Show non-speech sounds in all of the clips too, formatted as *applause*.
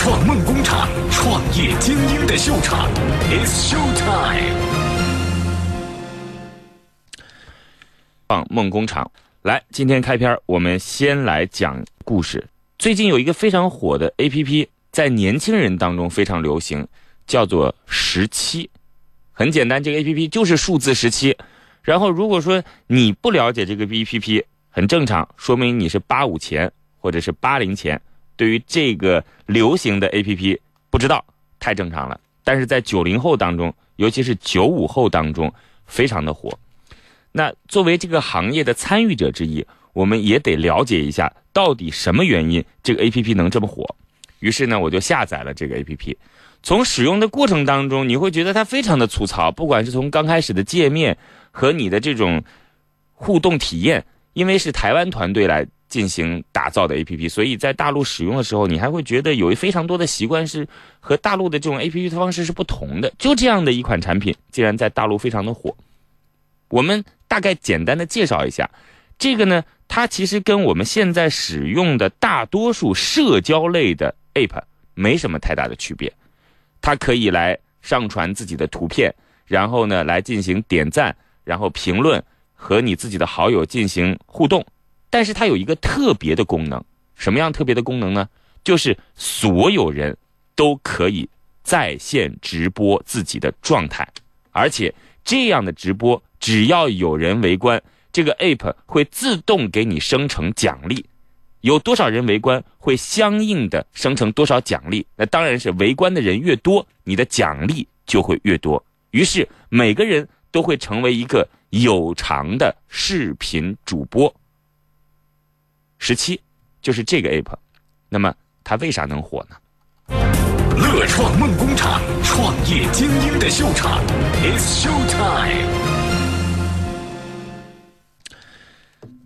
创梦工厂，创业精英的秀场，It's Show Time。放梦工厂来，今天开篇，我们先来讲故事。最近有一个非常火的 APP，在年轻人当中非常流行，叫做十七。很简单，这个 APP 就是数字十七。然后，如果说你不了解这个 APP，很正常，说明你是八五前或者是八零前。对于这个流行的 A P P 不知道太正常了，但是在九零后当中，尤其是九五后当中非常的火。那作为这个行业的参与者之一，我们也得了解一下到底什么原因这个 A P P 能这么火。于是呢，我就下载了这个 A P P。从使用的过程当中，你会觉得它非常的粗糙，不管是从刚开始的界面和你的这种互动体验，因为是台湾团队来。进行打造的 A P P，所以在大陆使用的时候，你还会觉得有非常多的习惯是和大陆的这种 A P P 的方式是不同的。就这样的一款产品，竟然在大陆非常的火。我们大概简单的介绍一下，这个呢，它其实跟我们现在使用的大多数社交类的 App 没什么太大的区别。它可以来上传自己的图片，然后呢来进行点赞，然后评论和你自己的好友进行互动。但是它有一个特别的功能，什么样特别的功能呢？就是所有人都可以在线直播自己的状态，而且这样的直播只要有人围观，这个 app 会自动给你生成奖励，有多少人围观会相应的生成多少奖励。那当然是围观的人越多，你的奖励就会越多。于是每个人都会成为一个有偿的视频主播。十七，就是这个 app，那么它为啥能火呢？乐创梦工厂，创业精英的秀场，It's Show Time。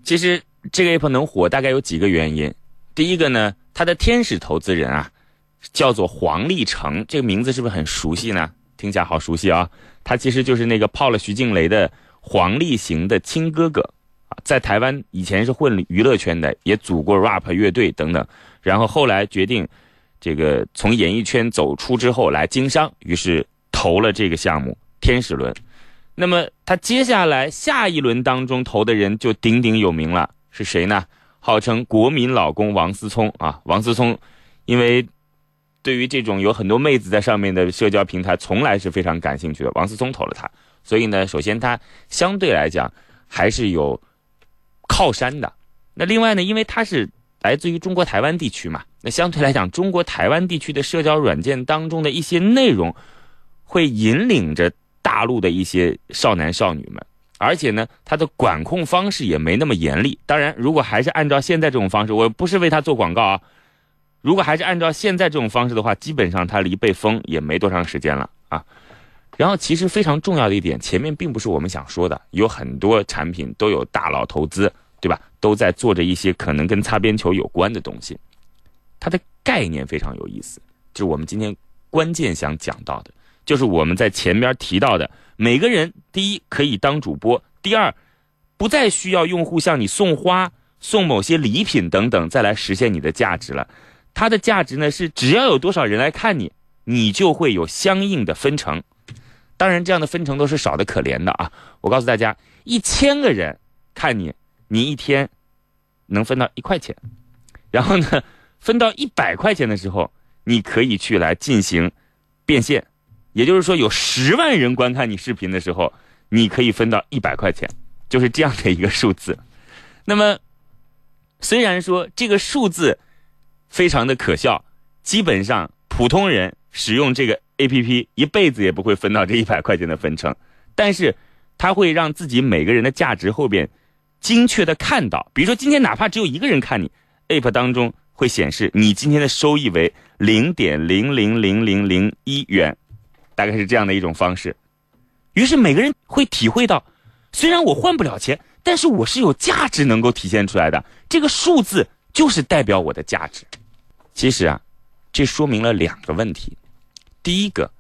其实这个 app 能火，大概有几个原因。第一个呢，它的天使投资人啊，叫做黄立成，这个名字是不是很熟悉呢？听起来好熟悉啊！他其实就是那个泡了徐静蕾的黄立行的亲哥哥。在台湾以前是混娱乐圈的，也组过 rap 乐队等等，然后后来决定，这个从演艺圈走出之后来经商，于是投了这个项目天使轮。那么他接下来下一轮当中投的人就鼎鼎有名了，是谁呢？号称国民老公王思聪啊，王思聪，因为对于这种有很多妹子在上面的社交平台，从来是非常感兴趣的。王思聪投了他，所以呢，首先他相对来讲还是有。靠山的，那另外呢？因为它是来自于中国台湾地区嘛，那相对来讲，中国台湾地区的社交软件当中的一些内容，会引领着大陆的一些少男少女们，而且呢，它的管控方式也没那么严厉。当然，如果还是按照现在这种方式，我不是为他做广告啊。如果还是按照现在这种方式的话，基本上它离被封也没多长时间了啊。然后，其实非常重要的一点，前面并不是我们想说的，有很多产品都有大佬投资。都在做着一些可能跟擦边球有关的东西，它的概念非常有意思，就是我们今天关键想讲到的，就是我们在前边提到的，每个人第一可以当主播，第二不再需要用户向你送花、送某些礼品等等再来实现你的价值了。它的价值呢是只要有多少人来看你，你就会有相应的分成。当然，这样的分成都是少的可怜的啊！我告诉大家，一千个人看你。你一天能分到一块钱，然后呢，分到一百块钱的时候，你可以去来进行变现，也就是说，有十万人观看你视频的时候，你可以分到一百块钱，就是这样的一个数字。那么，虽然说这个数字非常的可笑，基本上普通人使用这个 APP 一辈子也不会分到这一百块钱的分成，但是它会让自己每个人的价值后边。精确的看到，比如说今天哪怕只有一个人看你，app 当中会显示你今天的收益为零点零零零零零一元，大概是这样的一种方式。于是每个人会体会到，虽然我换不了钱，但是我是有价值能够体现出来的。这个数字就是代表我的价值。其实啊，这说明了两个问题。第一个，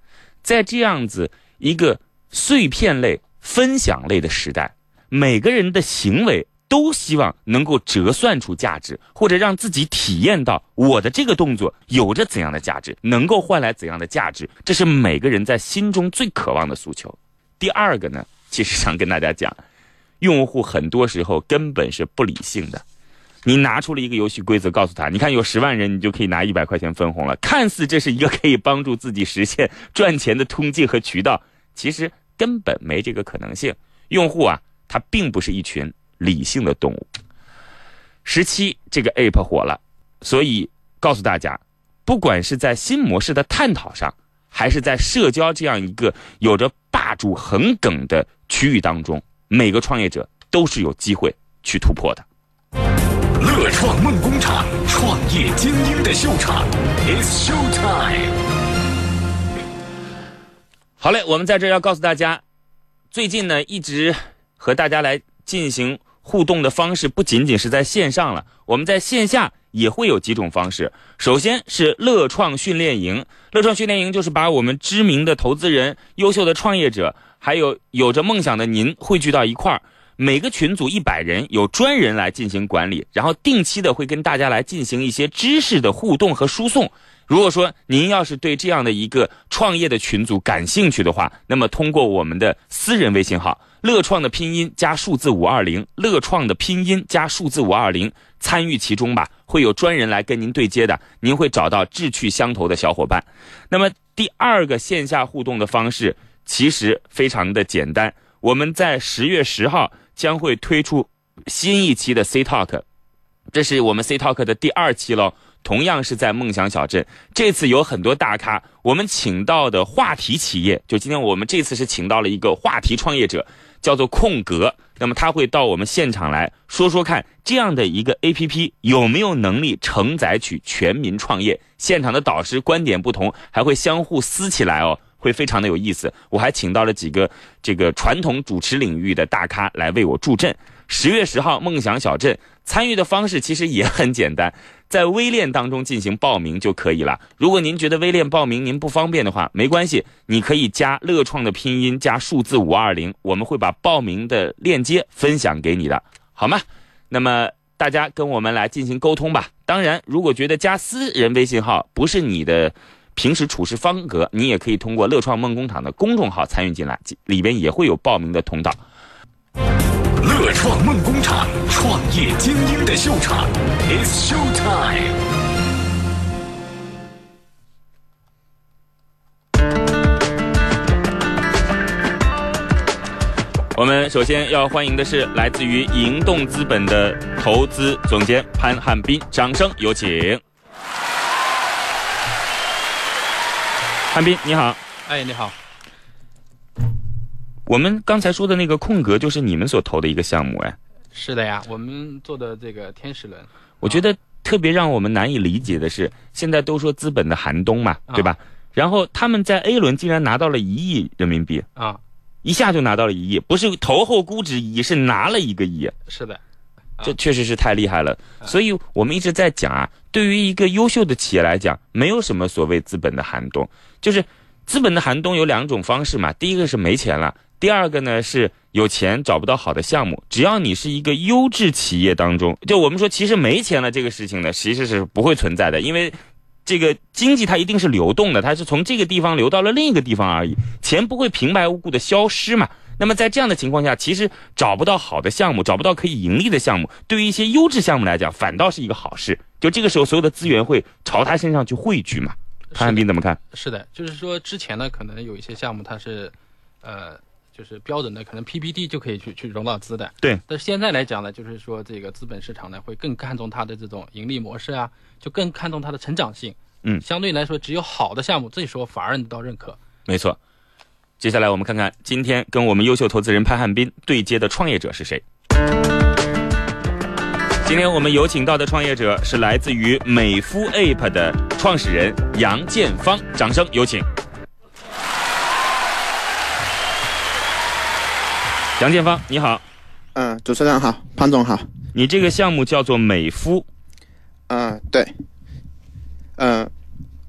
在这样子一个碎片类、分享类的时代。每个人的行为都希望能够折算出价值，或者让自己体验到我的这个动作有着怎样的价值，能够换来怎样的价值，这是每个人在心中最渴望的诉求。第二个呢，其实想跟大家讲，用户很多时候根本是不理性的。你拿出了一个游戏规则，告诉他，你看有十万人，你就可以拿一百块钱分红了。看似这是一个可以帮助自己实现赚钱的途径和渠道，其实根本没这个可能性。用户啊，他并不是一群理性的动物。十七这个 App 火了，所以告诉大家，不管是在新模式的探讨上，还是在社交这样一个有着霸主横梗的区域当中，每个创业者都是有机会去突破的。乐创梦工厂，创业精英的秀场，It's Show Time。好嘞，我们在这要告诉大家，最近呢一直和大家来进行互动的方式，不仅仅是在线上了，我们在线下也会有几种方式。首先是乐创训练营，乐创训练营就是把我们知名的投资人、优秀的创业者，还有有着梦想的您汇聚到一块儿。每个群组一百人，有专人来进行管理，然后定期的会跟大家来进行一些知识的互动和输送。如果说您要是对这样的一个创业的群组感兴趣的话，那么通过我们的私人微信号“乐创”的拼音加数字五二零，乐创的拼音加数字五二零，参与其中吧，会有专人来跟您对接的，您会找到志趣相投的小伙伴。那么第二个线下互动的方式其实非常的简单，我们在十月十号。将会推出新一期的 C Talk，这是我们 C Talk 的第二期喽。同样是在梦想小镇，这次有很多大咖，我们请到的话题企业，就今天我们这次是请到了一个话题创业者，叫做空格。那么他会到我们现场来说说看，这样的一个 A P P 有没有能力承载起全民创业？现场的导师观点不同，还会相互撕起来哦。会非常的有意思，我还请到了几个这个传统主持领域的大咖来为我助阵。十月十号，梦想小镇参与的方式其实也很简单，在微链当中进行报名就可以了。如果您觉得微链报名您不方便的话，没关系，你可以加乐创的拼音加数字五二零，我们会把报名的链接分享给你的，好吗？那么大家跟我们来进行沟通吧。当然，如果觉得加私人微信号不是你的。平时处事方格，你也可以通过乐创梦工厂的公众号参与进来，里边也会有报名的通道。乐创梦工厂，创业精英的秀场，It's Show Time。我们首先要欢迎的是来自于银动资本的投资总监潘汉斌，掌声有请。汉斌，你好。哎，你好。我们刚才说的那个空格，就是你们所投的一个项目，哎。是的呀，我们做的这个天使轮。我觉得特别让我们难以理解的是，现在都说资本的寒冬嘛，对吧？然后他们在 A 轮竟然拿到了一亿人民币啊，一下就拿到了一亿，不是投后估值一亿，是拿了一个亿。是的。这确实是太厉害了，所以我们一直在讲啊，对于一个优秀的企业来讲，没有什么所谓资本的寒冬，就是资本的寒冬有两种方式嘛，第一个是没钱了，第二个呢是有钱找不到好的项目。只要你是一个优质企业当中，就我们说其实没钱了这个事情呢，其实是不会存在的，因为这个经济它一定是流动的，它是从这个地方流到了另一个地方而已，钱不会平白无故的消失嘛。那么在这样的情况下，其实找不到好的项目，找不到可以盈利的项目，对于一些优质项目来讲，反倒是一个好事。就这个时候，所有的资源会朝他身上去汇聚嘛？潘汉斌怎么看？是的，就是说之前呢，可能有一些项目它是，呃，就是标准的，可能 PPT 就可以去去融到资的。对。但是现在来讲呢，就是说这个资本市场呢，会更看重它的这种盈利模式啊，就更看重它的成长性。嗯。相对来说，只有好的项目，这时候反而得到认可。没错。接下来我们看看今天跟我们优秀投资人潘汉斌对接的创业者是谁。今天我们有请到的创业者是来自于美肤 App 的创始人杨建芳，掌声有请。杨建芳，你好。嗯，主持人好，潘总好。你这个项目叫做美肤。嗯，对。嗯，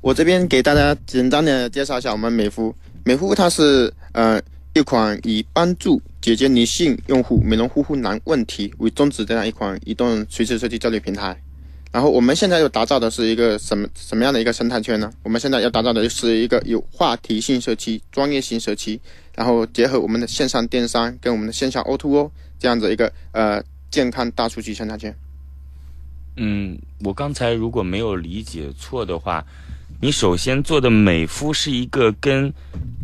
我这边给大家简单的介绍一下我们美肤。美肤它是呃一款以帮助解决女性用户美容护肤难问题为宗旨的这样一款移动垂直设计交流平台。然后我们现在要打造的是一个什么什么样的一个生态圈呢？我们现在要打造的是一个有话题性社区、专业性社区，然后结合我们的线上电商跟我们的线下 O2O 这样子一个呃健康大数据生态圈。嗯，我刚才如果没有理解错的话，你首先做的美肤是一个跟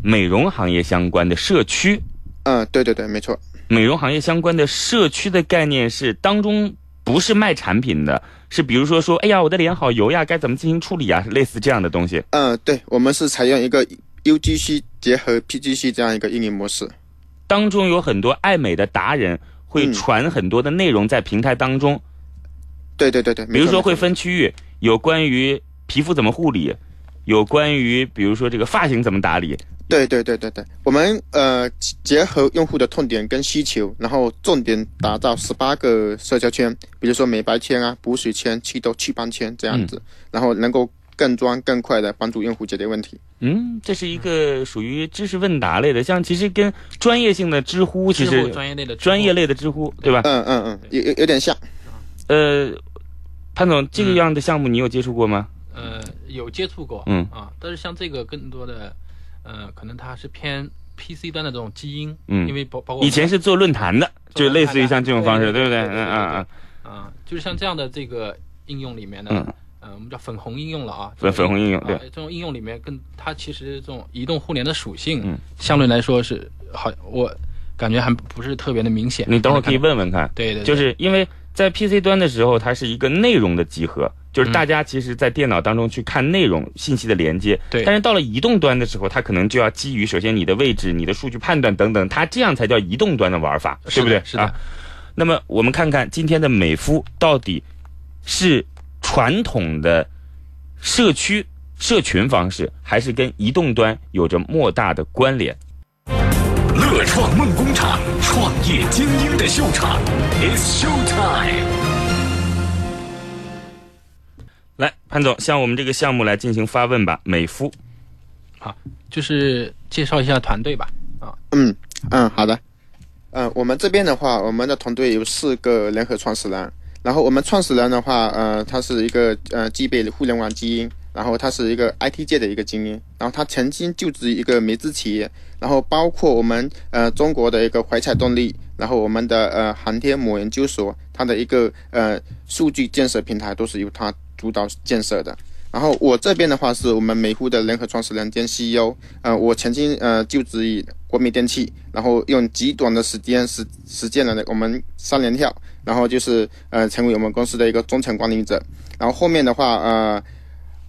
美容行业相关的社区。嗯，对对对，没错。美容行业相关的社区的概念是当中不是卖产品的，是比如说说，哎呀，我的脸好油呀，该怎么进行处理啊，类似这样的东西。嗯，对，我们是采用一个 UGC 结合 PGC 这样一个运营模式。当中有很多爱美的达人会嗯。传很多的内容在平台当中，对对对对，比如说会分区域，有关于皮肤怎么护理，有关于比如说这个发型怎么打理。对对对对对，我们呃结合用户的痛点跟需求，然后重点打造十八个社交圈，比如说美白圈啊、补水圈、祛痘祛斑圈这样子，然后能够更专更快的帮助用户解决问题。嗯，这是一个属于知识问答类的，像其实跟专业性的知乎其实专业类的专业类的知乎对吧？嗯嗯嗯，有有有点像。呃，潘总，这个样的项目你有接触过吗？呃有接触过，嗯啊，但是像这个更多的，呃，可能它是偏 PC 端的这种基因，嗯因为包包括以前是做论坛的，坛的就类似于像这种方式，对不对？嗯嗯嗯，啊，就是像这样的这个应用里面呢，嗯呃，我们叫粉红应用了啊，粉粉红应用对啊这种应用里面跟它其实这种移动互联的属性，嗯相对来说是好，我感觉还不是特别的明显。你等会儿可以问问看。对对对就是因为在 PC 端的时候，它是一个内容的集合，就是嗯大家其实，在电脑当中去看内容信息的连接。对但是到了移动端的时候，它可能就要基于首先你的位置、你的数据判断等等，它这样才叫移动端的玩法，对不对？是的啊。那么我们看看今天的美肤到底是传统的社区社群方式，还是跟移动端有着莫大的关联？乐创梦工厂，创业精英的秀场，It's Show Time。来，潘总向我们这个项目来进行发问吧。美肤，好就是介绍一下团队吧。啊，嗯嗯，好的。嗯、我们这边的话，我们的团队有四个联合创始人。然后我们创始人的话，呃，他是一个呃具备互联网基因，然后他是一个 IT 界的一个精英，然后他曾经就职一个美资企业，然后包括我们呃中国的一个怀彩动力，然后我们的呃航天某研究所，它的一个呃数据建设平台都是由他主导建设的。然后我这边的话是我们美孚的联合创始人兼 CEO，呃，我曾经呃就职于国美电器，然后用极短的时间实实践了我们三连跳，然后就是呃成为我们公司的一个中层管理者。然后后面的话，呃，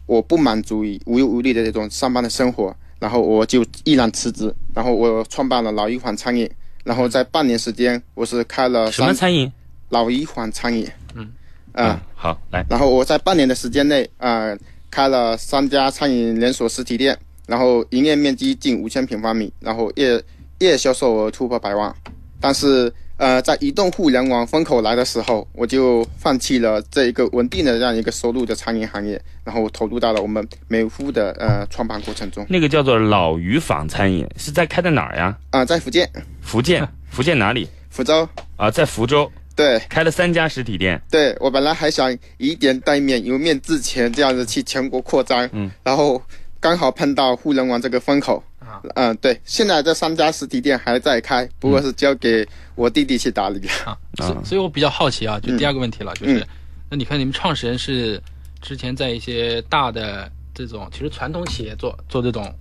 我不满足于无忧无虑的这种上班的生活，然后我就毅然辞职，然后我创办了老一环餐饮，然后在半年时间，我是开了什么餐饮？老一环餐饮，嗯，啊、嗯，好，来，然后我在半年的时间内，呃，开了三家餐饮连锁实体店，然后营业面积近五千平方米，然后月月销售额突破百万。但是，呃，在移动互联网风口来的时候，我就放弃了这一个稳定的这样一个收入的餐饮行业，然后投入到了我们美孚的呃创办过程中。那个叫做老鱼坊餐饮是在开在哪儿呀？啊、在福建福建，福建哪里？福州，啊，在福州对。开了三家实体店。对，我本来还想以点带面、由面至前这样子去全国扩张，嗯，然后刚好碰到互联网这个风口，啊。嗯、对，现在这三家实体店还在开，不过是交给我弟弟去打理。啊，*laughs* 所以所以我比较好奇啊，就第二个问题了，就是嗯。那你看你们创始人是之前在一些大的这种其实传统企业做做这种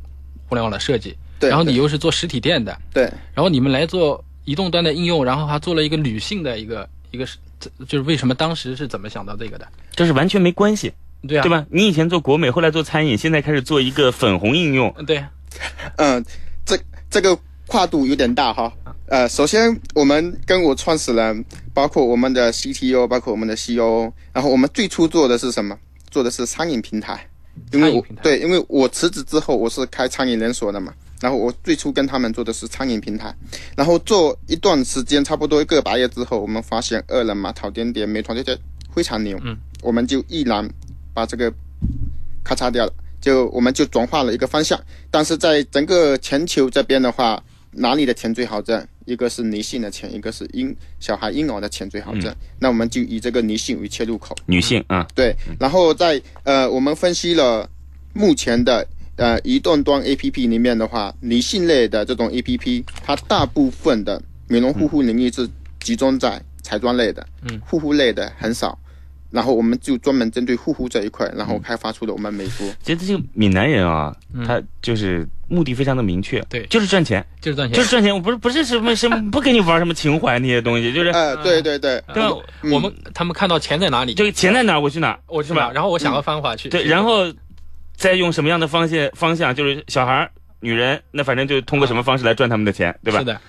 互联网的设计，对，然后你又是做实体店的，对，然后你们来做移动端的应用，然后还做了一个女性的一个一个是，这就是为什么当时是怎么想到这个的？就是完全没关系，对啊，对？吧？你以前做国美，后来做餐饮，现在开始做一个粉红应用，对，嗯，这这个跨度有点大哈。呃，首先我们跟我创始人，包括我们的 CTO，包括我们的 CEO，然后我们最初做的是什么？做的是餐饮平台，因为我餐饮平台对，因为我辞职之后我是开餐饮连锁的嘛，然后我最初跟他们做的是餐饮平台，然后做一段时间，差不多一个把月之后，我们发现饿了么、淘点点、美团这些非常牛，嗯，我们就毅然把这个咔嚓掉了，就我们就转化了一个方向，但是在整个全球这边的话，哪里的钱最好挣？一个是女性的钱，一个是婴小孩婴儿的钱最好挣。那我们就以这个女性为切入口。女性啊，对，然后在呃，我们分析了目前的呃移动端 APP 里面的话，女性类的这种 APP，它大部分的美容护肤领域是集中在彩妆类的，嗯，护肤类的很少。然后我们就专门针对护肤这一块，然后开发出了我们美肤。其实这个闽南人啊，他就是目的非常的明确，对。就是赚钱，就是赚钱，就是赚钱。我不是不是什么什么 *laughs* 不跟你玩什么情怀那些东西，就是。呃，对对对，对吧？嗯。我们他们看到钱在哪里，这个钱在哪我去哪，我去哪，然后我想个方法去，对，然后再用什么样的方向方向，就是小孩儿、女人，那反正就通过什么方式来赚他们的钱，对吧是？的，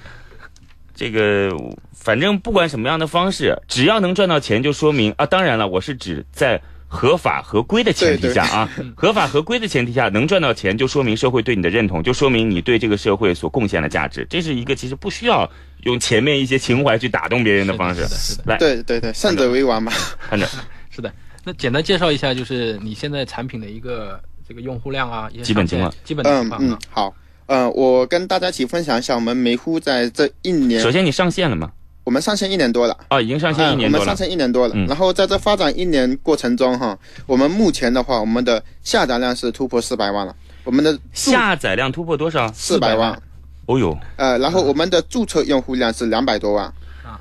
这个反正不管什么样的方式，只要能赚到钱，就说明啊。当然了，我是指在合法合规的前提下啊，*laughs* 合法合规的前提下能赚到钱，就说明社会对你的认同，就说明你对这个社会所贡献的价值。这是一个其实不需要用前面一些情怀去打动别人的方式是的，。是的，来，对对对，胜者为王嘛。看着是的。那简单介绍一下，就是你现在产品的一个这个用户量啊，一些基本情况基本的情嗯嗯好。呃，我跟大家一起分享一下，我们美肤在这一年首，先你上线了吗？我们上线一年多了。哦，已经上线一年多了嗯我们上。线一年多了。嗯然后在这发展一年过程中，哈，我们目前的话，我们的下载量是突破四百万了，我们的下载量突破多少？四百万，哦哟，呃，然后我们的注册用户量是两百多万。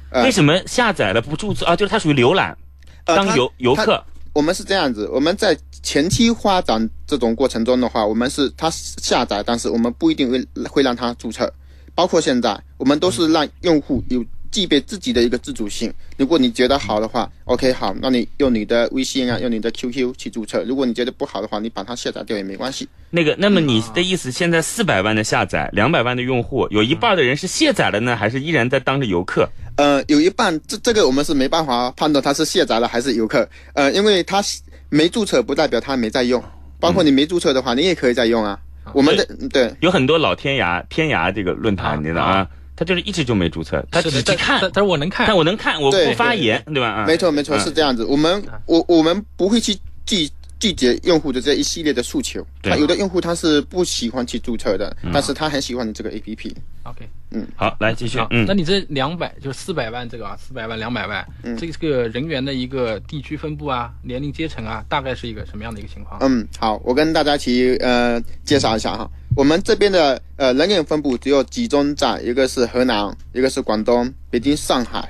呃为什么下载了不注册啊？就是它属于浏览，当游游客。我们是这样子，我们在前期发展这种过程中的话，我们是它下载，但是我们不一定会会让它注册。包括现在，我们都是让用户有具备自己的一个自主性。如果你觉得好的话，OK 好，那你用你的微信啊，用你的 QQ 去注册。如果你觉得不好的话，你把它卸载掉也没关系。那个，那么你的意思，现在四百万的下载，两百万的用户，有一半的人是卸载了呢，还是依然在当着游客？呃，有一半这这个我们是没办法判断他是卸载了还是游客，呃，因为他没注册不代表他没在用，包括你没注册的话，你也可以在用啊。我们的对。有很多老天涯天涯这个论坛，啊你知道啊，他就是一直就没注册，他只去看。但，但是我能看。但，我能看，我对不发言，对吧？啊，没错没错嗯是这样子。我们我我们不会去拒拒绝用户的这一系列的诉求。对他有的用户他是不喜欢去注册的，但是他很喜欢你这个 APP。OK，嗯好，来继续好，，嗯那，你这两百就是四百万这个啊，四百万两百万，嗯这个人员的一个地区分布啊，年龄阶层啊，大概是一个什么样的一个情况？嗯，好，我跟大家一起呃介绍一下哈，我们这边的呃人员分布只有集中在一个是河南，一个是广东、北京、上海。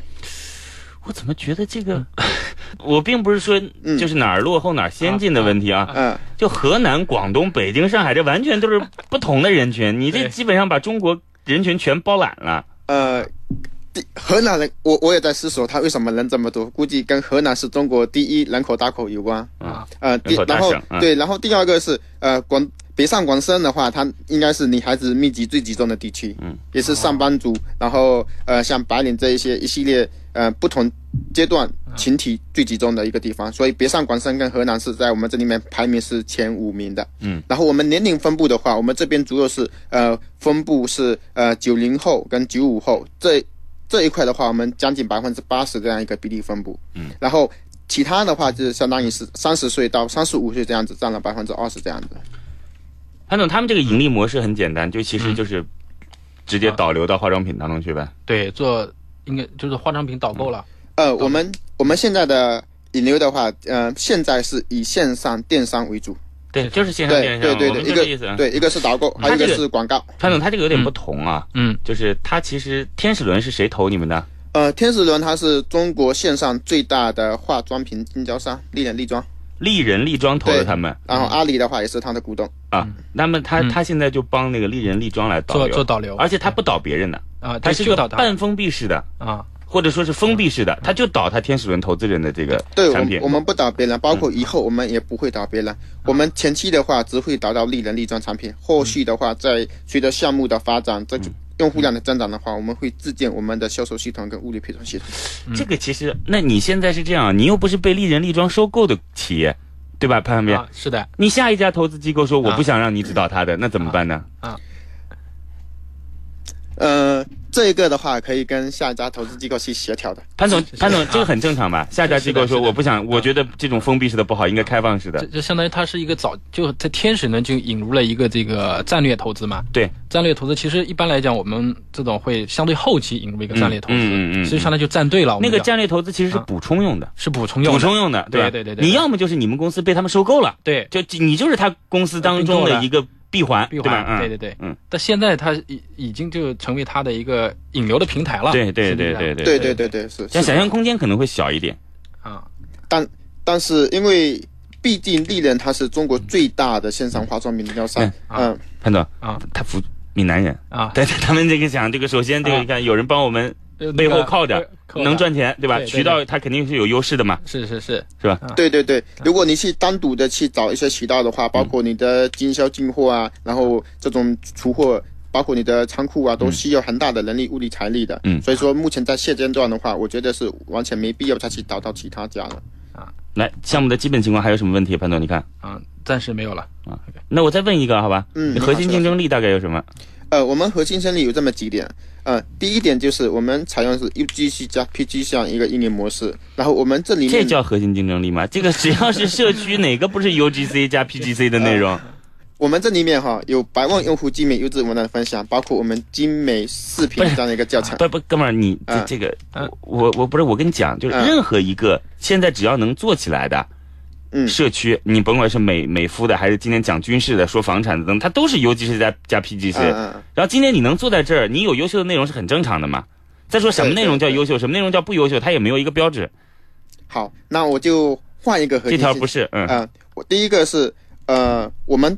我怎么觉得这个，*laughs* 我并不是说嗯。就是哪儿落后哪儿先进的问题啊，嗯、就河南、广东、北京、上海，这完全都是不同的人群，你这基本上把中国人群全包揽了。呃，第河南人，我我也在思索他为什么人这么多，估计跟河南是中国第一人口大口有关。啊，呃，然后嗯对，然后第二个是呃广北上广深的话，它应该是女孩子密集最集中的地区，嗯，也是上班族，然后呃像白领这一些一系列呃不同阶段群体最集中的一个地方，所以别上广深跟河南是在我们这里面排名是前五名的，嗯，然后我们年龄分布的话，我们这边主要是呃分布是呃九零后跟九五后这这一块的话，我们将近百分之八十这样一个比例分布，嗯，然后其他的话就是相当于是三十岁到三十五岁这样子，占了百分之二十这样子。潘总，他们这个盈利模式很简单，就其实嗯。就是直接导流到化妆品当中去呗。对，做应该就是化妆品导购了，呃，我们我们现在的引流的话，呃，现在是以线上电商为主，对，就是线上对电商，对对对，一。个对一个是导购，还有一个是广告。潘总，他这个有点不同啊，嗯，就是他其实天使轮是谁投你们的？呃，天使轮它是中国线上最大的化妆品经销商，丽人丽妆。丽人丽妆投的他们。然后阿里的话也是他的股东。啊，那么他嗯。他现在就帮那个丽人丽妆来导做，做导流。而且他不导别人的，啊，他是就导半封闭式的，啊，或者说是封闭式的，他就导他天使轮投资人的这个对，产品。我。我们不导别人，包括以后我们也不会导别人。我们前期的话只会导到丽人丽妆产品，后续的话在随着项目的发展，这就用户量的增长的话，我们会自建我们的销售系统跟物流配送系统。这个其实，那你现在是这样，你又不是被丽人丽妆收购的企业，对吧？潘汉斌，啊，是的，你下一家投资机构说我啊不想让你指导他的，那怎么办呢？啊呃，这个的话可以跟下一家投资机构去协调的。潘总潘总啊，这个很正常吧？下家机构说我不想，我觉得这种封闭式的不好，应该开放式的。这这相当于它是一个早就在天使呢就引入了一个这个战略投资嘛。对，战略投资其实一般来讲，我们这种会相对后期引入一个战略投资，嗯嗯嗯嗯所以相当于就站队了。我们讲那个战略投资其实是啊补充用的，是补充用的。补充用的，对对对对你要么就是你们公司被他们收购了，对。就你就是他公司当中的一个闭环，闭对吧？环，嗯，对对对。嗯，但现在它已已经就成为它的一个引流的平台了。对对对对对对对对对，是。是但想象空间可能会小一点。啊，但但是因为毕竟丽人它是中国最大的线上化妆品经销商，嗯嗯，潘总啊，他服闽南人。啊，对，他们这个想这个，首先这个啊你看，有人帮我们呃背后靠着，能赚钱，对吧？渠道它肯定是有优势的嘛，是是是，是吧？啊对对对，如果你去单独的去找一些渠道的话，包括你的经销进货啊，然后这种出货。包括你的仓库啊，都需要很大的人力、物力、财力的。嗯所以说目前在现阶段的话，我觉得是完全没必要再去找到其他家了。啊来，项目的基本情况还有什么问题？潘总，你看，啊，暂时没有了啊。那我再问一个，好吧？嗯核心竞争力大概有什么？呃，我们核心胜利有这么几点。呃，第一点就是我们采用的是 UGC 加 PG 这样一个运营模式，然后我们这里面这叫核心竞争力吗？这个只要是社区哪个不是 UGC *laughs* 加 PGC 的内容？我们这里面哈有百万用户精美优质文案的分享，包括我们精美视频这样的一个教程。不不，哥们儿，你这嗯这个，嗯我我不是我跟你讲，就是嗯任何一个现在只要能做起来的。嗯社区，你甭管是美美肤的，还是今天讲军事的、说房产的等，它都是 UGC 加加 PGC。嗯嗯嗯然后今天你能坐在这儿，你有优秀的内容是很正常的嘛。再说什么内容叫优秀，什么内容叫不优秀，它也没有一个标志。好，那我就换一个核这心这条不是，嗯，呃，我第一个是呃，我们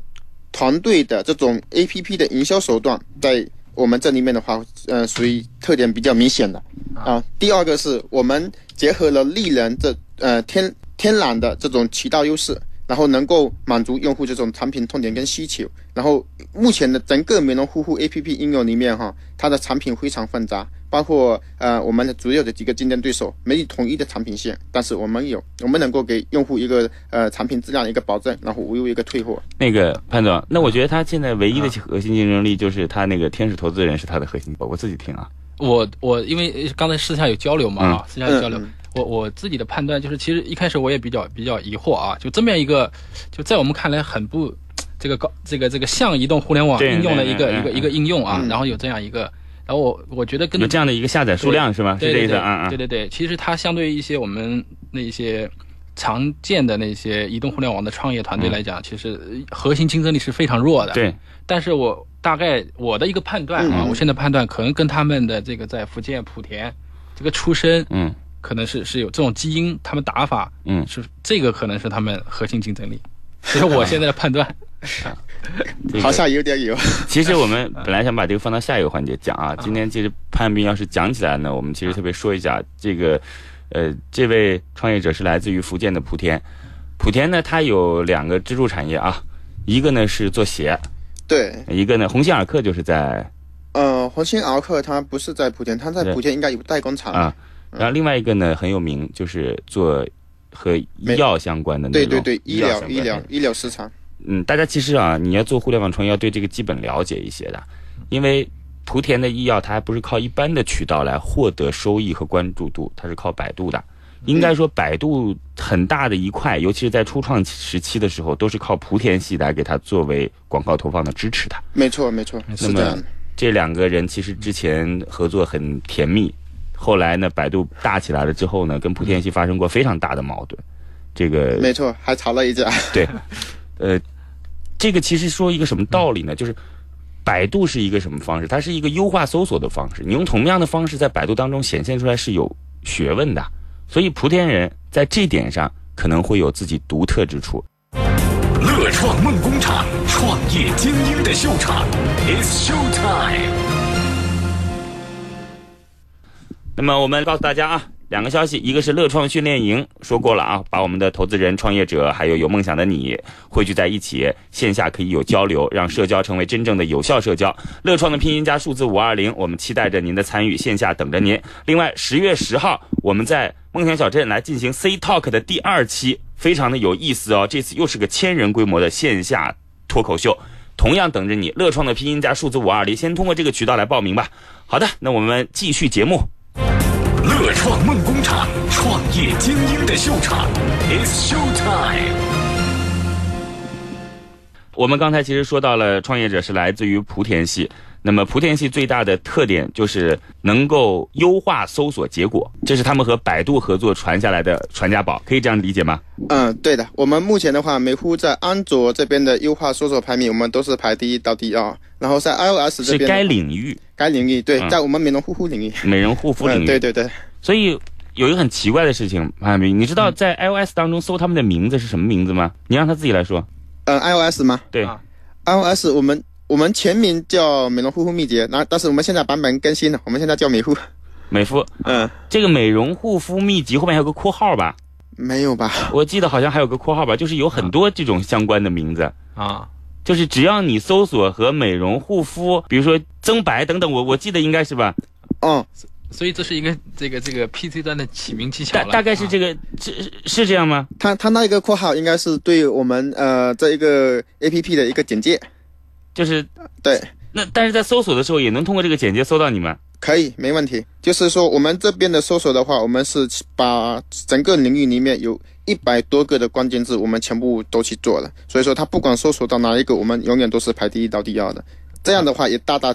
团队的这种 A P P 的营销手段，在我们这里面的话，呃，属于特点比较明显的啊、第二个是我们结合了丽人这呃天天然的这种渠道优势，然后能够满足用户这种产品痛点跟需求。然后目前的整个美容护肤 A P P 应用里面哈，它的产品非常混杂，包括呃我们的主要的几个竞争对手没有统一的产品线，但是我们有，我们能够给用户一个呃产品质量的一个保证，然后无忧一个退货。那个潘总，那我觉得他现在唯一的核心竞争力就是他那个天使投资人是他的核心，我自己听啊，我我因为刚才私下有交流嘛啊，私下有交流。我我自己的判断就是，其实一开始我也比较比较疑惑啊，就这么样一个，就在我们看来很不这个高这个这个像移动互联网应用的一个一个一个应用啊，嗯然后有这样一个，然后我我觉得跟有这样的一个下载数量是吗？是这对对对意思啊啊对。对对，其实它相对于一些我们那一些常见的那些移动互联网的创业团队来讲，其实呃核心竞争力是非常弱的。，嗯对，但是我大概我的一个判断啊，嗯我现在判断可能跟他们的这个在福建莆田这个出身，嗯可能是是有这种基因，他们打法嗯，是这个可能是他们核心竞争力。*laughs* 这是我现在的判断。*laughs* 这个好像有点有。其实我们 *laughs* 本来想把这个放到下一个环节讲啊。今天其实潘斌要是讲起来呢，我们其实特别说一下这个，呃，这位创业者是来自于福建的莆田。莆田呢，它有两个支柱产业啊，一个呢是做鞋，对，一个呢鸿星尔克就是在呃，鸿星尔克它不是在莆田，它在莆田应该有代工厂。啊，然后另外一个呢很有名，就是做和医药相关的那种。对对对，医疗医疗医疗市场。嗯，大家其实啊，你要做互联网创业，要对这个基本了解一些的，因为莆田的医药它还不是靠一般的渠道来获得收益和关注度，它是靠百度的。应该说，百度很大的一块，尤其是在初创时期的时候，都是靠莆田系来给它作为广告投放的支持的。没错没错，那么是这样的。这两个人其实之前合作很甜蜜，后来呢，百度大起来了之后呢，跟莆田系发生过非常大的矛盾。这个没错，还吵了一架。对，呃，这个其实说一个什么道理呢？就是百度是一个什么方式？它是一个优化搜索的方式。你用同样的方式在百度当中显现出来是有学问的，所以莆田人在这点上可能会有自己独特之处。乐创梦工厂，创业精英的秀场，It's Show Time。那么我们告诉大家啊，两个消息，一个是乐创训练营，说过了啊，把我们的投资人、创业者还有有梦想的你汇聚在一起，线下可以有交流，让社交成为真正的有效社交。乐创的拼音加数字五二零，我们期待着您的参与，线下等着您。另外，十月十号我们在梦想小镇来进行 C Talk 的第二期，非常的有意思哦，这次又是个千人规模的线下脱口秀。同样等着你。乐创的拼音加数字五二零，先通过这个渠道来报名吧。好的，那我们继续节目。乐创梦工厂，创业精英的秀场，It's Show Time。我们刚才其实说到了，创业者是来自于莆田系。那么莆田系最大的特点就是能够优化搜索结果，这是他们和百度合作传下来的传家宝，可以这样理解吗？嗯，对的。我们目前的话，美乎在安卓这边的优化搜索排名，我们都是排第一到第二。然后在 iOS 这边，是该领域，该领域对，嗯在我们美容护肤领域，美容护肤领域。嗯，对对对，所以有一个很奇怪的事情，潘海明，你知道在 iOS 当中搜他们的名字是什么名字吗？你让他自己来说。嗯，iOS 吗对，啊？iOS 我们我们全名叫美容护肤秘籍，那但是我们现在版本更新了，我们现在叫美肤。美肤 *laughs* 嗯，这个美容护肤秘籍后面还有个括号吧？没有吧？我记得好像还有个括号吧，就是有很多这种相关的名字。啊，就是只要你搜索和美容护肤，比如说增白等等，我我记得应该是吧，哦，所以这是一个这个这个 PC 端的起名技巧大大概是这个个，是这样吗？他他那一个括号应该是对我们呃这一个 APP 的一个简介。就是对，那但是在搜索的时候也能通过这个简介搜到你们。可以，没问题。就是说，我们这边的搜索的话，我们是把整个领域里面有一百多个的关键字，我们全部都去做了。所以说，它不管搜索到哪一个，我们永远都是排第一到第二的。这样的话，也大大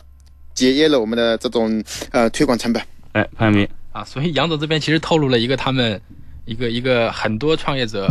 节约了我们的这种呃推广成本。哎，潘明，啊，所以杨总这边其实透露了一个他们一个一个很多创业者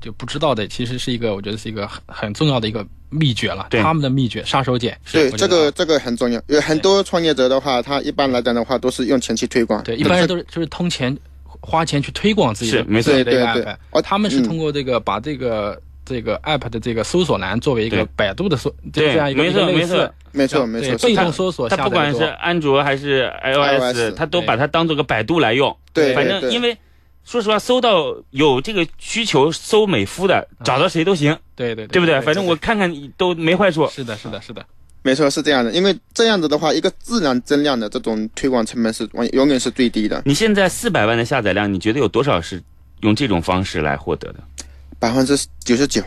就不知道的，其实是一个我觉得是一个很很重要的一个秘诀了，对他们的秘诀杀手锏。是对，这个这个很重要。有很多创业者的话，他一般来讲的话，都是用前期推广。对一般人都是就是通钱花钱去推广自己的是没错对对对哦他们是嗯通过这个把这个。这个 app 的这个搜索栏作为一个百度的搜，对这样一个没错没错。没错，没错，被动搜索它不管是安卓还是 iOS，iOS 它都把它当做个百度来用。对，反正因为说实话，搜到有这个需求搜美肤的，找到谁都行，对对对不对？反正我看看都没坏处。是的，是的，是的，没错是这样的。因为这样子的话，一个自然增量的这种推广成本是永永远是最低的，你现在四百万的下载量，你觉得有多少是用这种方式来获得的？百分之九十九。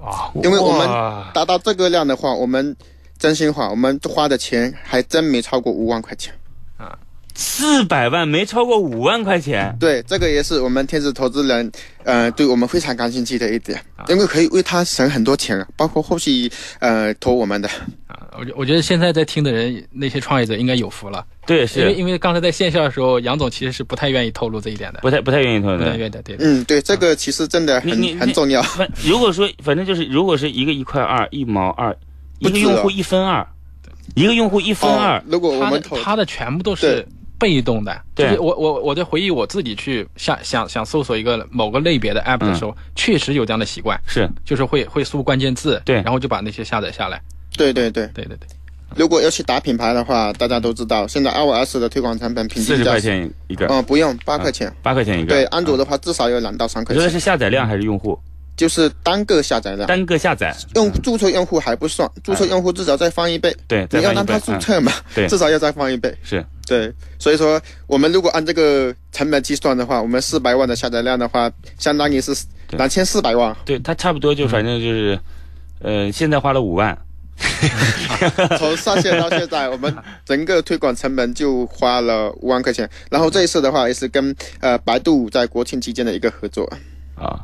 啊，因为我们达到这个量的话，我们真心话，我们花的钱还真没超过五万块钱。啊，四百万没超过五万块钱，对，这个也是我们天使投资人，呃，对我们非常感兴趣的一点，因为可以为他省很多钱啊，包括后续呃投我们的。啊，我觉我觉得现在在听的人，那些创业者应该有福了，对，因为因为刚才在线下的时候，杨总其实是不太愿意透露这一点的，不太不太愿意透露。不太愿意的，对的。嗯，对，这个其实真的很你你很重要。如果说，反正就是，如果是一个一块二，一毛二，一个用户一分二，一个用户一分二哦，，如果我他的们投，他的全部都是被动的，就对是我我我在回忆我自己去想想想搜索一个某个类别的 app 的时候，确实有这样的习惯，是。就是会会输关键字，对。然后就把那些下载下来，对对对，对对对，如果要去打品牌的话，大家都知道，现在 iOS 的推广成本平均在四十块，钱一个，嗯，不用八块钱。八块钱一个。对，安卓的话至少要两到三块钱，你说的是下载量还是用户？就是单个下载量。单个下载？用注册用户还不算，注册用户至少再翻一倍。对，要让他注册嘛，对至少要再翻一倍。是对，所以说我们如果按这个成本计算的话，我们四百万的下载量的话，相当于是对两千四百万。对，它差不多就反正就是，呃，现在花了五万，*laughs* 从上线到现在，我们整个推广成本就花了五万块钱。然后这一次的话，也是跟呃百度在国庆期间的一个合作。啊，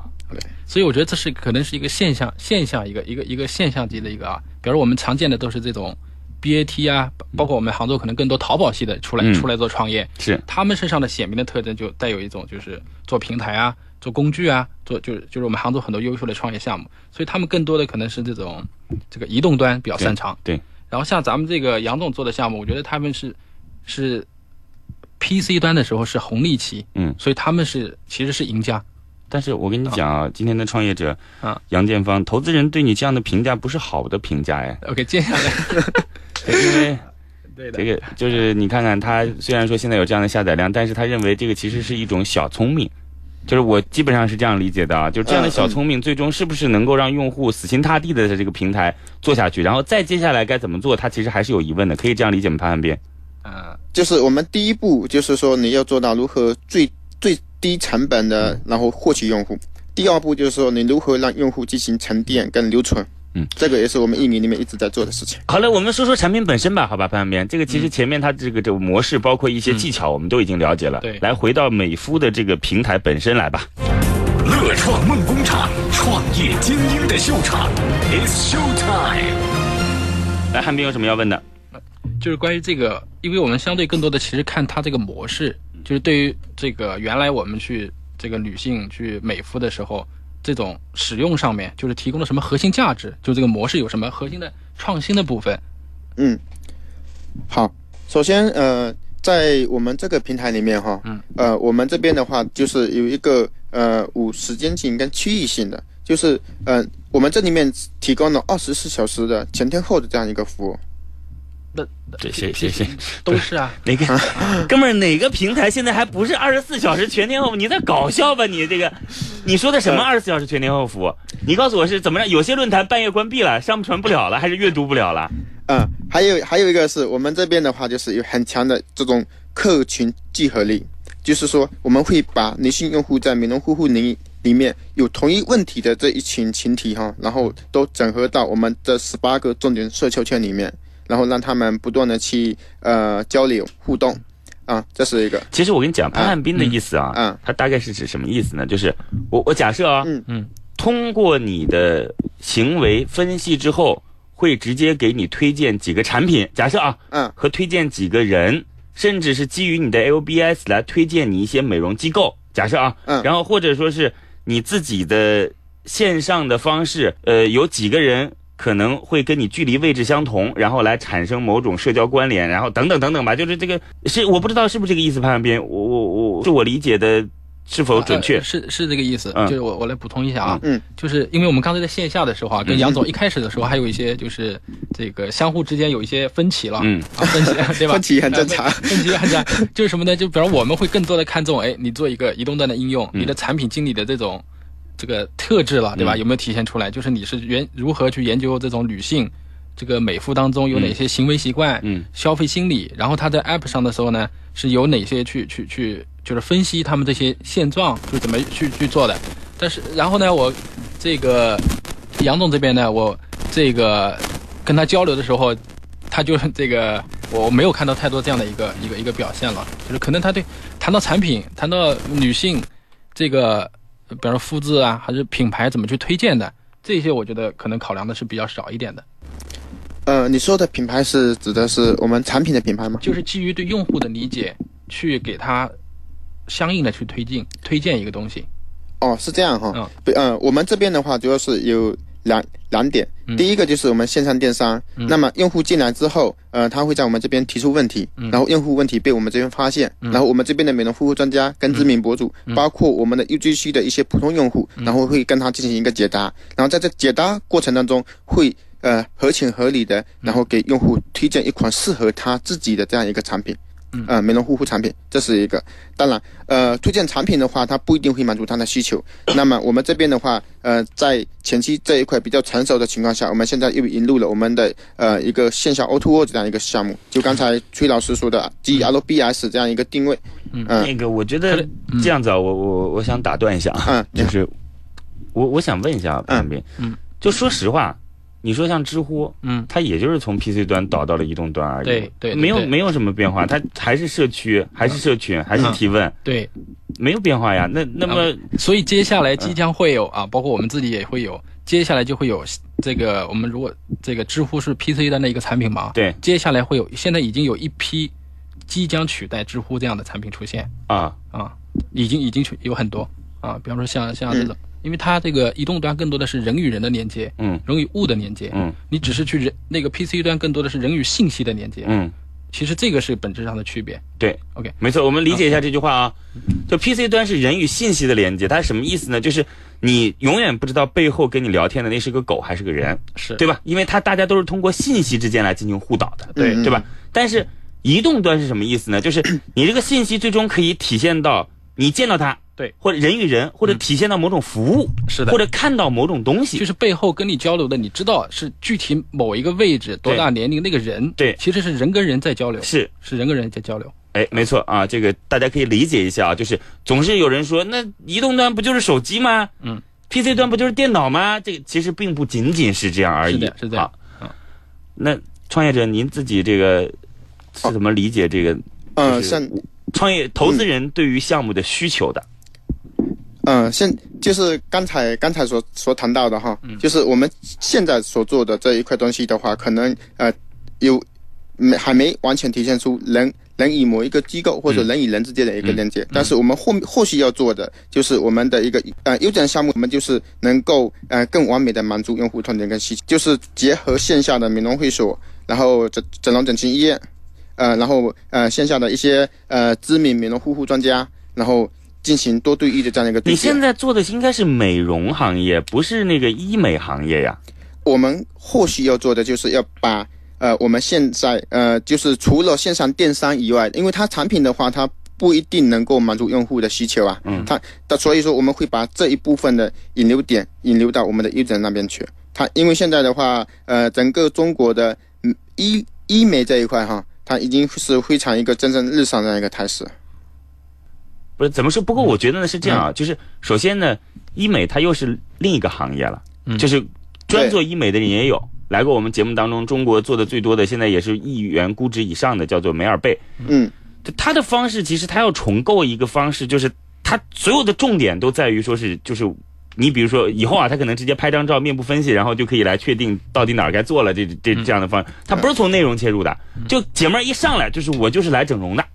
所以我觉得这是可能是一个现象，现象一个一个一个现象级的一个啊，比如我们常见的都是这种 BAT 啊，包括我们杭州可能更多淘宝系的出来、嗯。出来做创业，是。他们身上的显明的特征就带有一种就是做平台啊，做工具啊，做就是就是我们杭州很多优秀的创业项目，所以他们更多的可能是这种这个移动端比较擅长。对对。然后像咱们这个杨总做的项目，我觉得他们是是 PC 端的时候是红利期，嗯，所以他们是其实是赢家。但是我跟你讲啊，今天的创业者啊，杨建芳，投资人对你这样的评价不是好的评价哎，OK，接下来。*laughs* 因为 *laughs* 对的。这个就是你看看他虽然说现在有这样的下载量，但是他认为这个其实是一种小聪明。就是我基本上是这样理解的啊，就这样的小聪明，最终是不是能够让用户死心塌地的在这个平台做下去，然后再接下来该怎么做，他其实还是有疑问的，可以这样理解吗？潘汉斌？呃就是我们第一步就是说你要做到如何最最低成本的，然后获取用户。第二步就是说你如何让用户进行沉淀跟留存。嗯，这个也是我们印尼里面一直在做的事情。好了，我们说说产品本身吧，好吧，潘边，这个其实前面它这个这个模式，包括一些技巧，我们都已经了解了。对来回到美肤的这个平台本身来吧。乐创梦工厂，创业精英的秀场，It's show time。来，汉斌有什么要问的？就是关于这个，因为我们相对更多的其实看它这个模式，就是对于这个原来我们去这个女性去美肤的时候，这种使用上面，就是提供了什么核心价值，就这个模式有什么核心的创新的部分。嗯，好，首先呃，在我们这个平台里面哈，嗯，呃，我们这边的话就是有一个呃五时间性跟区域性的，就是呃，我们这里面提供了二十四小时的全天候的这样一个服务。那这谁谁谁都是啊，哪个 *laughs* 哥们儿哪个平台现在还不是二十四小时全天候？你在搞笑吧？你这个，你说的什么二十四小时全天候服务？你告诉我是怎么着？有些论坛半夜关闭了，上传不了了，还是阅读不了了？嗯，还有还有一个是我们这边的话，就是有很强的这种客群聚合力，就是说我们会把女性用户在美容护肤领域里面有同一问题的这一群群体哈，然后都整合到我们这十八个重点社交圈里面，然后让他们不断的去呃交流互动，啊，这是一个，其实我跟你讲，潘汉斌的意思啊，嗯他大概是指什么意思呢？就是我我假设啊，嗯。嗯，通过你的行为分析之后，会直接给你推荐几个产品，假设啊，嗯。和推荐几个人，甚至是基于你的 LBS 来推荐你一些美容机构，假设啊，嗯。然后或者说是你自己的线上的方式，呃，有几个人。可能会跟你距离位置相同，然后来产生某种社交关联，然后等等等等吧，就是这个是我不知道是不是这个意思，潘汉斌，我我我是我理解的是否准确？呃是是这个意思。嗯就是我我来补充一下啊，嗯，就是因为我们刚才在线下的时候啊，跟杨总一开始的时候还有一些就是这个相互之间有一些分歧了，嗯啊，分歧 *laughs* 对吧？分歧很正常呃分 *laughs* 分歧很正常，就是什么呢？就比如我们会更多的看重，哎，你做一个移动端的应用，嗯你的产品经理的这种这个特质了，对吧？嗯有没有体现出来？就是你是研如何去研究这种女性这个美肤当中有哪些行为习惯、嗯消费心理，然后他在 App 上的时候呢，是有哪些去去去，就是分析他们这些现状，就怎么去去做的。但是然后呢，我这个杨总这边呢，我这个跟他交流的时候，他就是这个我没有看到太多这样的一个一个一个表现了，就是可能他对谈到产品，谈到女性这个，呃比方说肤质啊，还是品牌怎么去推荐的，这些我觉得可能考量的是比较少一点的。呃，你说的品牌是指的是我们产品的品牌吗？就是基于对用户的理解，去给他相应的去推进推荐一个东西。哦，是这样哈。嗯不，呃，我们这边的话主要是有两两点。嗯。第一个就是我们线上电商，那么用户进来之后，呃，他会在我们这边提出问题，嗯。然后用户问题被我们这边发现，然后我们这边的美容护肤专家跟知名博主，嗯。包括我们的 UGC 的一些普通用户，然后会跟他进行一个解答，然后在这解答过程当中会。呃，合情合理的，然后给用户推荐一款适合他自己的这样一个产品，嗯。呃，美容护肤产品，这是一个。当然，呃，推荐产品的话，它不一定会满足他的需求。*coughs* 那么我们这边的话，呃，在前期这一块比较成熟的情况下，我们现在又引入了我们的呃一个线下 O2O 这样一个项目，就刚才崔老师说的 GLBS 这样一个定位。嗯那个，我觉得这样子啊，我我我想打断一下啊，嗯，就是。我我想问一下潘斌，嗯，就说实话，你说像知乎，嗯，它也就是从 PC 端导到了移动端而已，对对没有没有什么变化，它还是社区，还是社群，还是提问，对，没有变化呀。那那么所以接下来即将会有啊，包括我们自己也会有，接下来就会有这个，我们如果这个知乎是 PC 端的一个产品嘛，对接下来会有，现在已经有一批即将取代知乎这样的产品出现啊，啊，已经已经取有很多啊，比方说像像这种，因为它这个移动端更多的是人与人的连接，嗯人与物的连接，嗯你只是去人那个 PC 端更多的是人与信息的连接，嗯，其实这个是本质上的区别。对 OK 没错，我们理解一下这句话啊。就 PC 端是人与信息的连接，它是什么意思呢？就是你永远不知道背后跟你聊天的那是个狗还是个人，是对吧？因为它大家都是通过信息之间来进行互导的，对对吧？但是移动端是什么意思呢？就是你这个信息最终可以体现到你见到它，对，或者人与人，或者体现到某种服务，是的或者看到某种东西，就是背后跟你交流的，你知道是具体某一个位置、多大年龄那个人，对其实是人跟人在交流，是是人跟人在交流。哎，没错啊，这个大家可以理解一下啊，就是总是有人说，那移动端不就是手机吗？嗯 PC 端不就是电脑吗？这个其实并不仅仅是这样而已。是的是的好那创业者您自己这个是怎么理解这个？嗯、就是像创业投资人对于项目的需求的？嗯，现就是刚才刚才所所谈到的哈，就是我们现在所做的这一块东西的话，可能呃有没还没完全体现出人人与某一个机构或者人与人之间的一个连接，但是我们后后续要做的就是我们的一个呃优点项目，我们就是能够呃更完美的满足用户痛点跟需求，就是结合线下的美容会所，然后整整容整形医院，呃，然后呃线下的一些呃知名美容护肤专家，然后进行多对一的这样的一个。你现在做的应该是美容行业，不是那个医美行业呀？我们或许要做的就是要把呃我们现在呃就是除了线上电商以外，因为它产品的话它不一定能够满足用户的需求啊，嗯，它它所以说我们会把这一部分的引流点引流到我们的医诊那边去。它因为现在的话，呃，整个中国的嗯医医美这一块哈，它已经是非常一个蒸蒸日上的一个态势。不是怎么说？不过我觉得呢是这样啊，就是首先呢，医美它又是另一个行业了，就是专做医美的人也有。来过我们节目当中，中国做的最多的，现在也是亿元估值以上的，叫做梅尔贝。嗯，他的方式其实他要重构一个方式，就是他所有的重点都在于说是就是。你比如说以后啊，他可能直接拍张照，面部分析，然后就可以来确定到底哪儿该做了。这这这样的方式，他不是从内容切入的，就姐妹儿一上来就是我就是来整容的。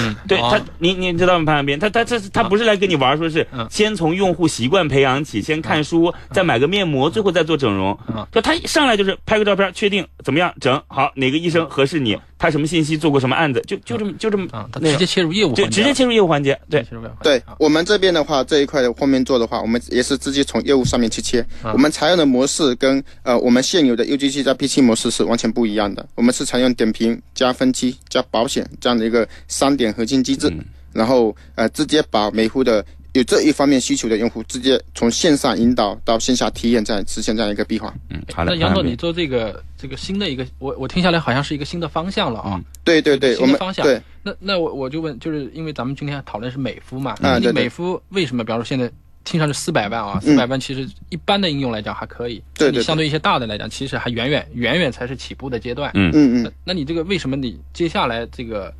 嗯，对哦。他，你你知道吗？潘长斌，他他这他不是来跟你玩，说是嗯。先从用户习惯培养起，先看书，再买个面膜，最后再做整容。嗯。就他一上来就是拍个照片，确定怎么样整好，哪个医生合适你，他什么信息，做过什么案子，就就这么就这么啊，他那个直接切入业务环节了，就直接切入业务环节。对，对啊我们这边的话，这一块的后面做的话，我们也是直接从业务上面去切。我们采用的模式跟呃我们现有的 UGC 加 P 七模式是完全不一样的。我们是采用点评加分期加保险这样的一个三点核心机制，然后呃直接把每户的有这一方面需求的用户，直接从线上引导到线下体验，这样实现这样一个闭环。嗯，好的。那杨总，你做这个这个新的一个，我我听下来好像是一个新的方向了啊。对对对，新的方向对那那我我就问，就是因为咱们今天讨论是美肤嘛，你啊对对美肤为什么？比方说现在听上去四百万啊，嗯四百万其实一般的应用来讲还可以，对对对那你相对一些大的来讲，其实还远远远远才是起步的阶段。嗯嗯嗯那。那你这个为什么你接下来这个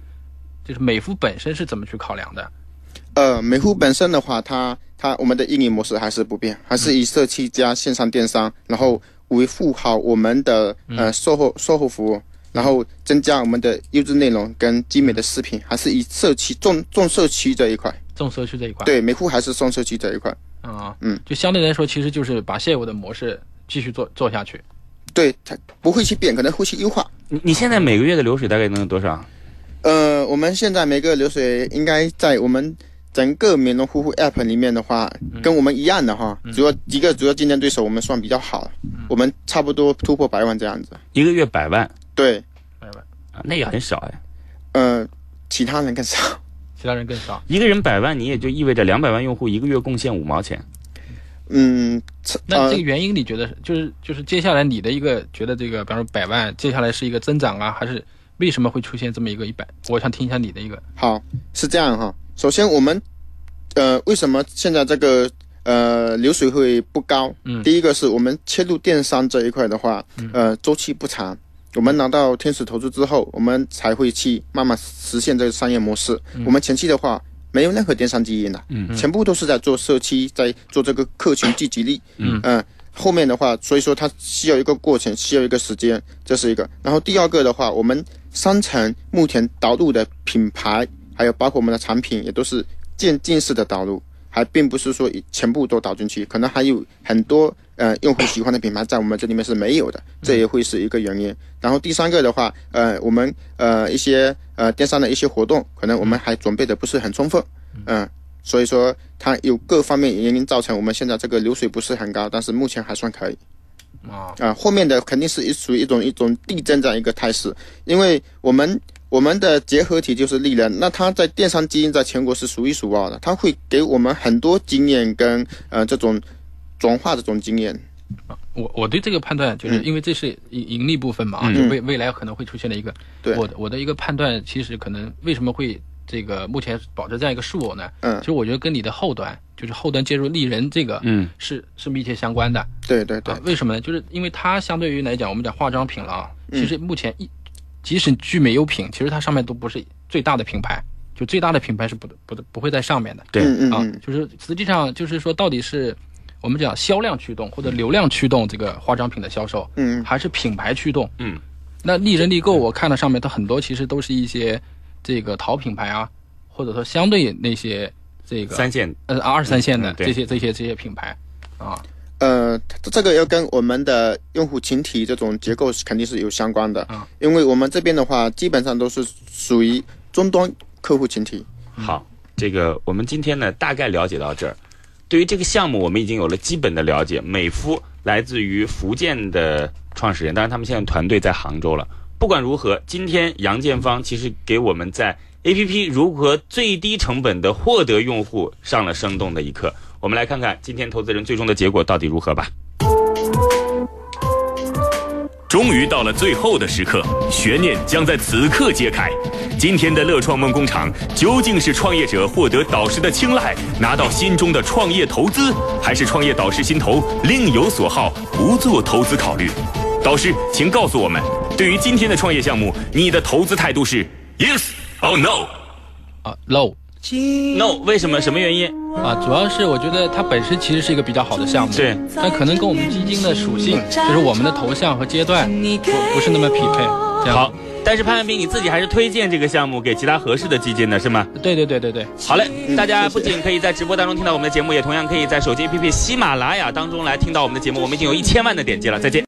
就是美肤本身是怎么去考量的？呃，美肤本身的话，它它我们的运营模式还是不变，还是以社区加线上电商，然后维护好我们的呃售后售后服务，然后增加我们的优质内容跟精美的视频，还是以社区重重社区这一块。重社区这一块，对，美肤还是重社区这一块。啊，嗯，就相对来说，其实就是把现有的模式继续做做下去。对，它不会去变，可能会去优化。你你现在每个月的流水大概能有多少？呃，我们现在每个流水应该在我们整个美容护肤 App 里面的话，跟我们一样的哈，主要一个主要竞争对手我们算比较好，我们差不多突破百万这样子。一个月百万对，百万？啊，那也很少哎。呃，其他人更少。*laughs* 其他人更少。一个人百万，你也就意味着两百万用户一个月贡献五毛钱。嗯，呃那这个原因你觉得是就是就是接下来你的一个觉得这个，比方说百万，接下来是一个增长啊，还是为什么会出现这么一个一百？我想听一下你的一个。好，是这样哈。首先，我们呃，为什么现在这个呃流水会不高？嗯第一个是我们切入电商这一块的话，呃，周期不长。我们拿到天使投资之后，我们才会去慢慢实现这个商业模式。我们前期的话，没有任何电商基因的，嗯全部都是在做社区，在做这个客群聚集力。嗯呃后面的话，所以说它需要一个过程，需要一个时间，这是一个。然后第二个的话，我们商城目前导入的品牌，还有包括我们的产品，也都是渐进式的导入，还并不是说全部都导进去，可能还有很多呃用户喜欢的品牌在我们这里面是没有的，这也会是一个原因。然后第三个的话，呃，我们呃一些呃电商的一些活动，可能我们还准备的不是很充分，嗯、所以说它有各方面原因造成我们现在这个流水不是很高，但是目前还算可以。啊，啊、后面的肯定是一属于一种一种递增这样一个态势，因为我们我们的结合体就是丽人，那它在电商基因在全国是数一数二的，它会给我们很多经验跟呃这种转化这种经验。我我对这个判断，就是嗯。因为这是盈盈利部分嘛，嗯。就未未来可能会出现的一个，对。我的我的一个判断，其实可能为什么会这个目前保持这样一个数额呢，嗯。其实我觉得跟你的后端就是后端接入利人这个，嗯，是是密切相关的。对对对。啊，，为什么呢？就是因为它相对于来讲，我们讲化妆品了啊，嗯。其实目前一，即使聚美优品，其实它上面都不是最大的品牌，就最大的品牌是不不不会在上面的。对啊就是实际上就是说，到底是我们讲销量驱动或者流量驱动这个化妆品的销售，嗯还是品牌驱动？嗯，那丽人丽购，我看到上面它很多其实都是一些这个淘品牌啊，或者说相对那些这个三线呃二三线的这些这些这些品牌啊，呃，这个要跟我们的用户群体这种结构是肯定是有相关的啊，因为我们这边的话，基本上都是属于终端客户群体。好，这个我们今天呢大概了解到这儿。对于这个项目，我们已经有了基本的了解。美肤来自于福建的创始人，当然他们现在团队在杭州了。不管如何，今天杨建芳其实给我们在 APP 如何最低成本的获得用户上了生动的一课。我们来看看今天投资人最终的结果到底如何吧。终于到了最后的时刻，悬念将在此刻揭开。今天的乐创梦工厂究竟是创业者获得导师的青睐，拿到心中的创业投资，还是创业导师心头另有所好，不做投资考虑？导师，请告诉我们，对于今天的创业项目，你的投资态度是 yes or no？啊 low No，为什么？什么原因？啊，主要是我觉得它本身其实是一个比较好的项目，对，但可能跟我们基金的属性，就是我们的头像和阶段不不是那么匹配。这样好，，但是潘汉斌你自己还是推荐这个项目给其他合适的基金的是吗？对对对对对，好嘞，大家不仅可以在直播当中听到我们的节目，也同样可以在手机 APP 喜马拉雅当中来听到我们的节目。我们已经有一千万的点击了，再见。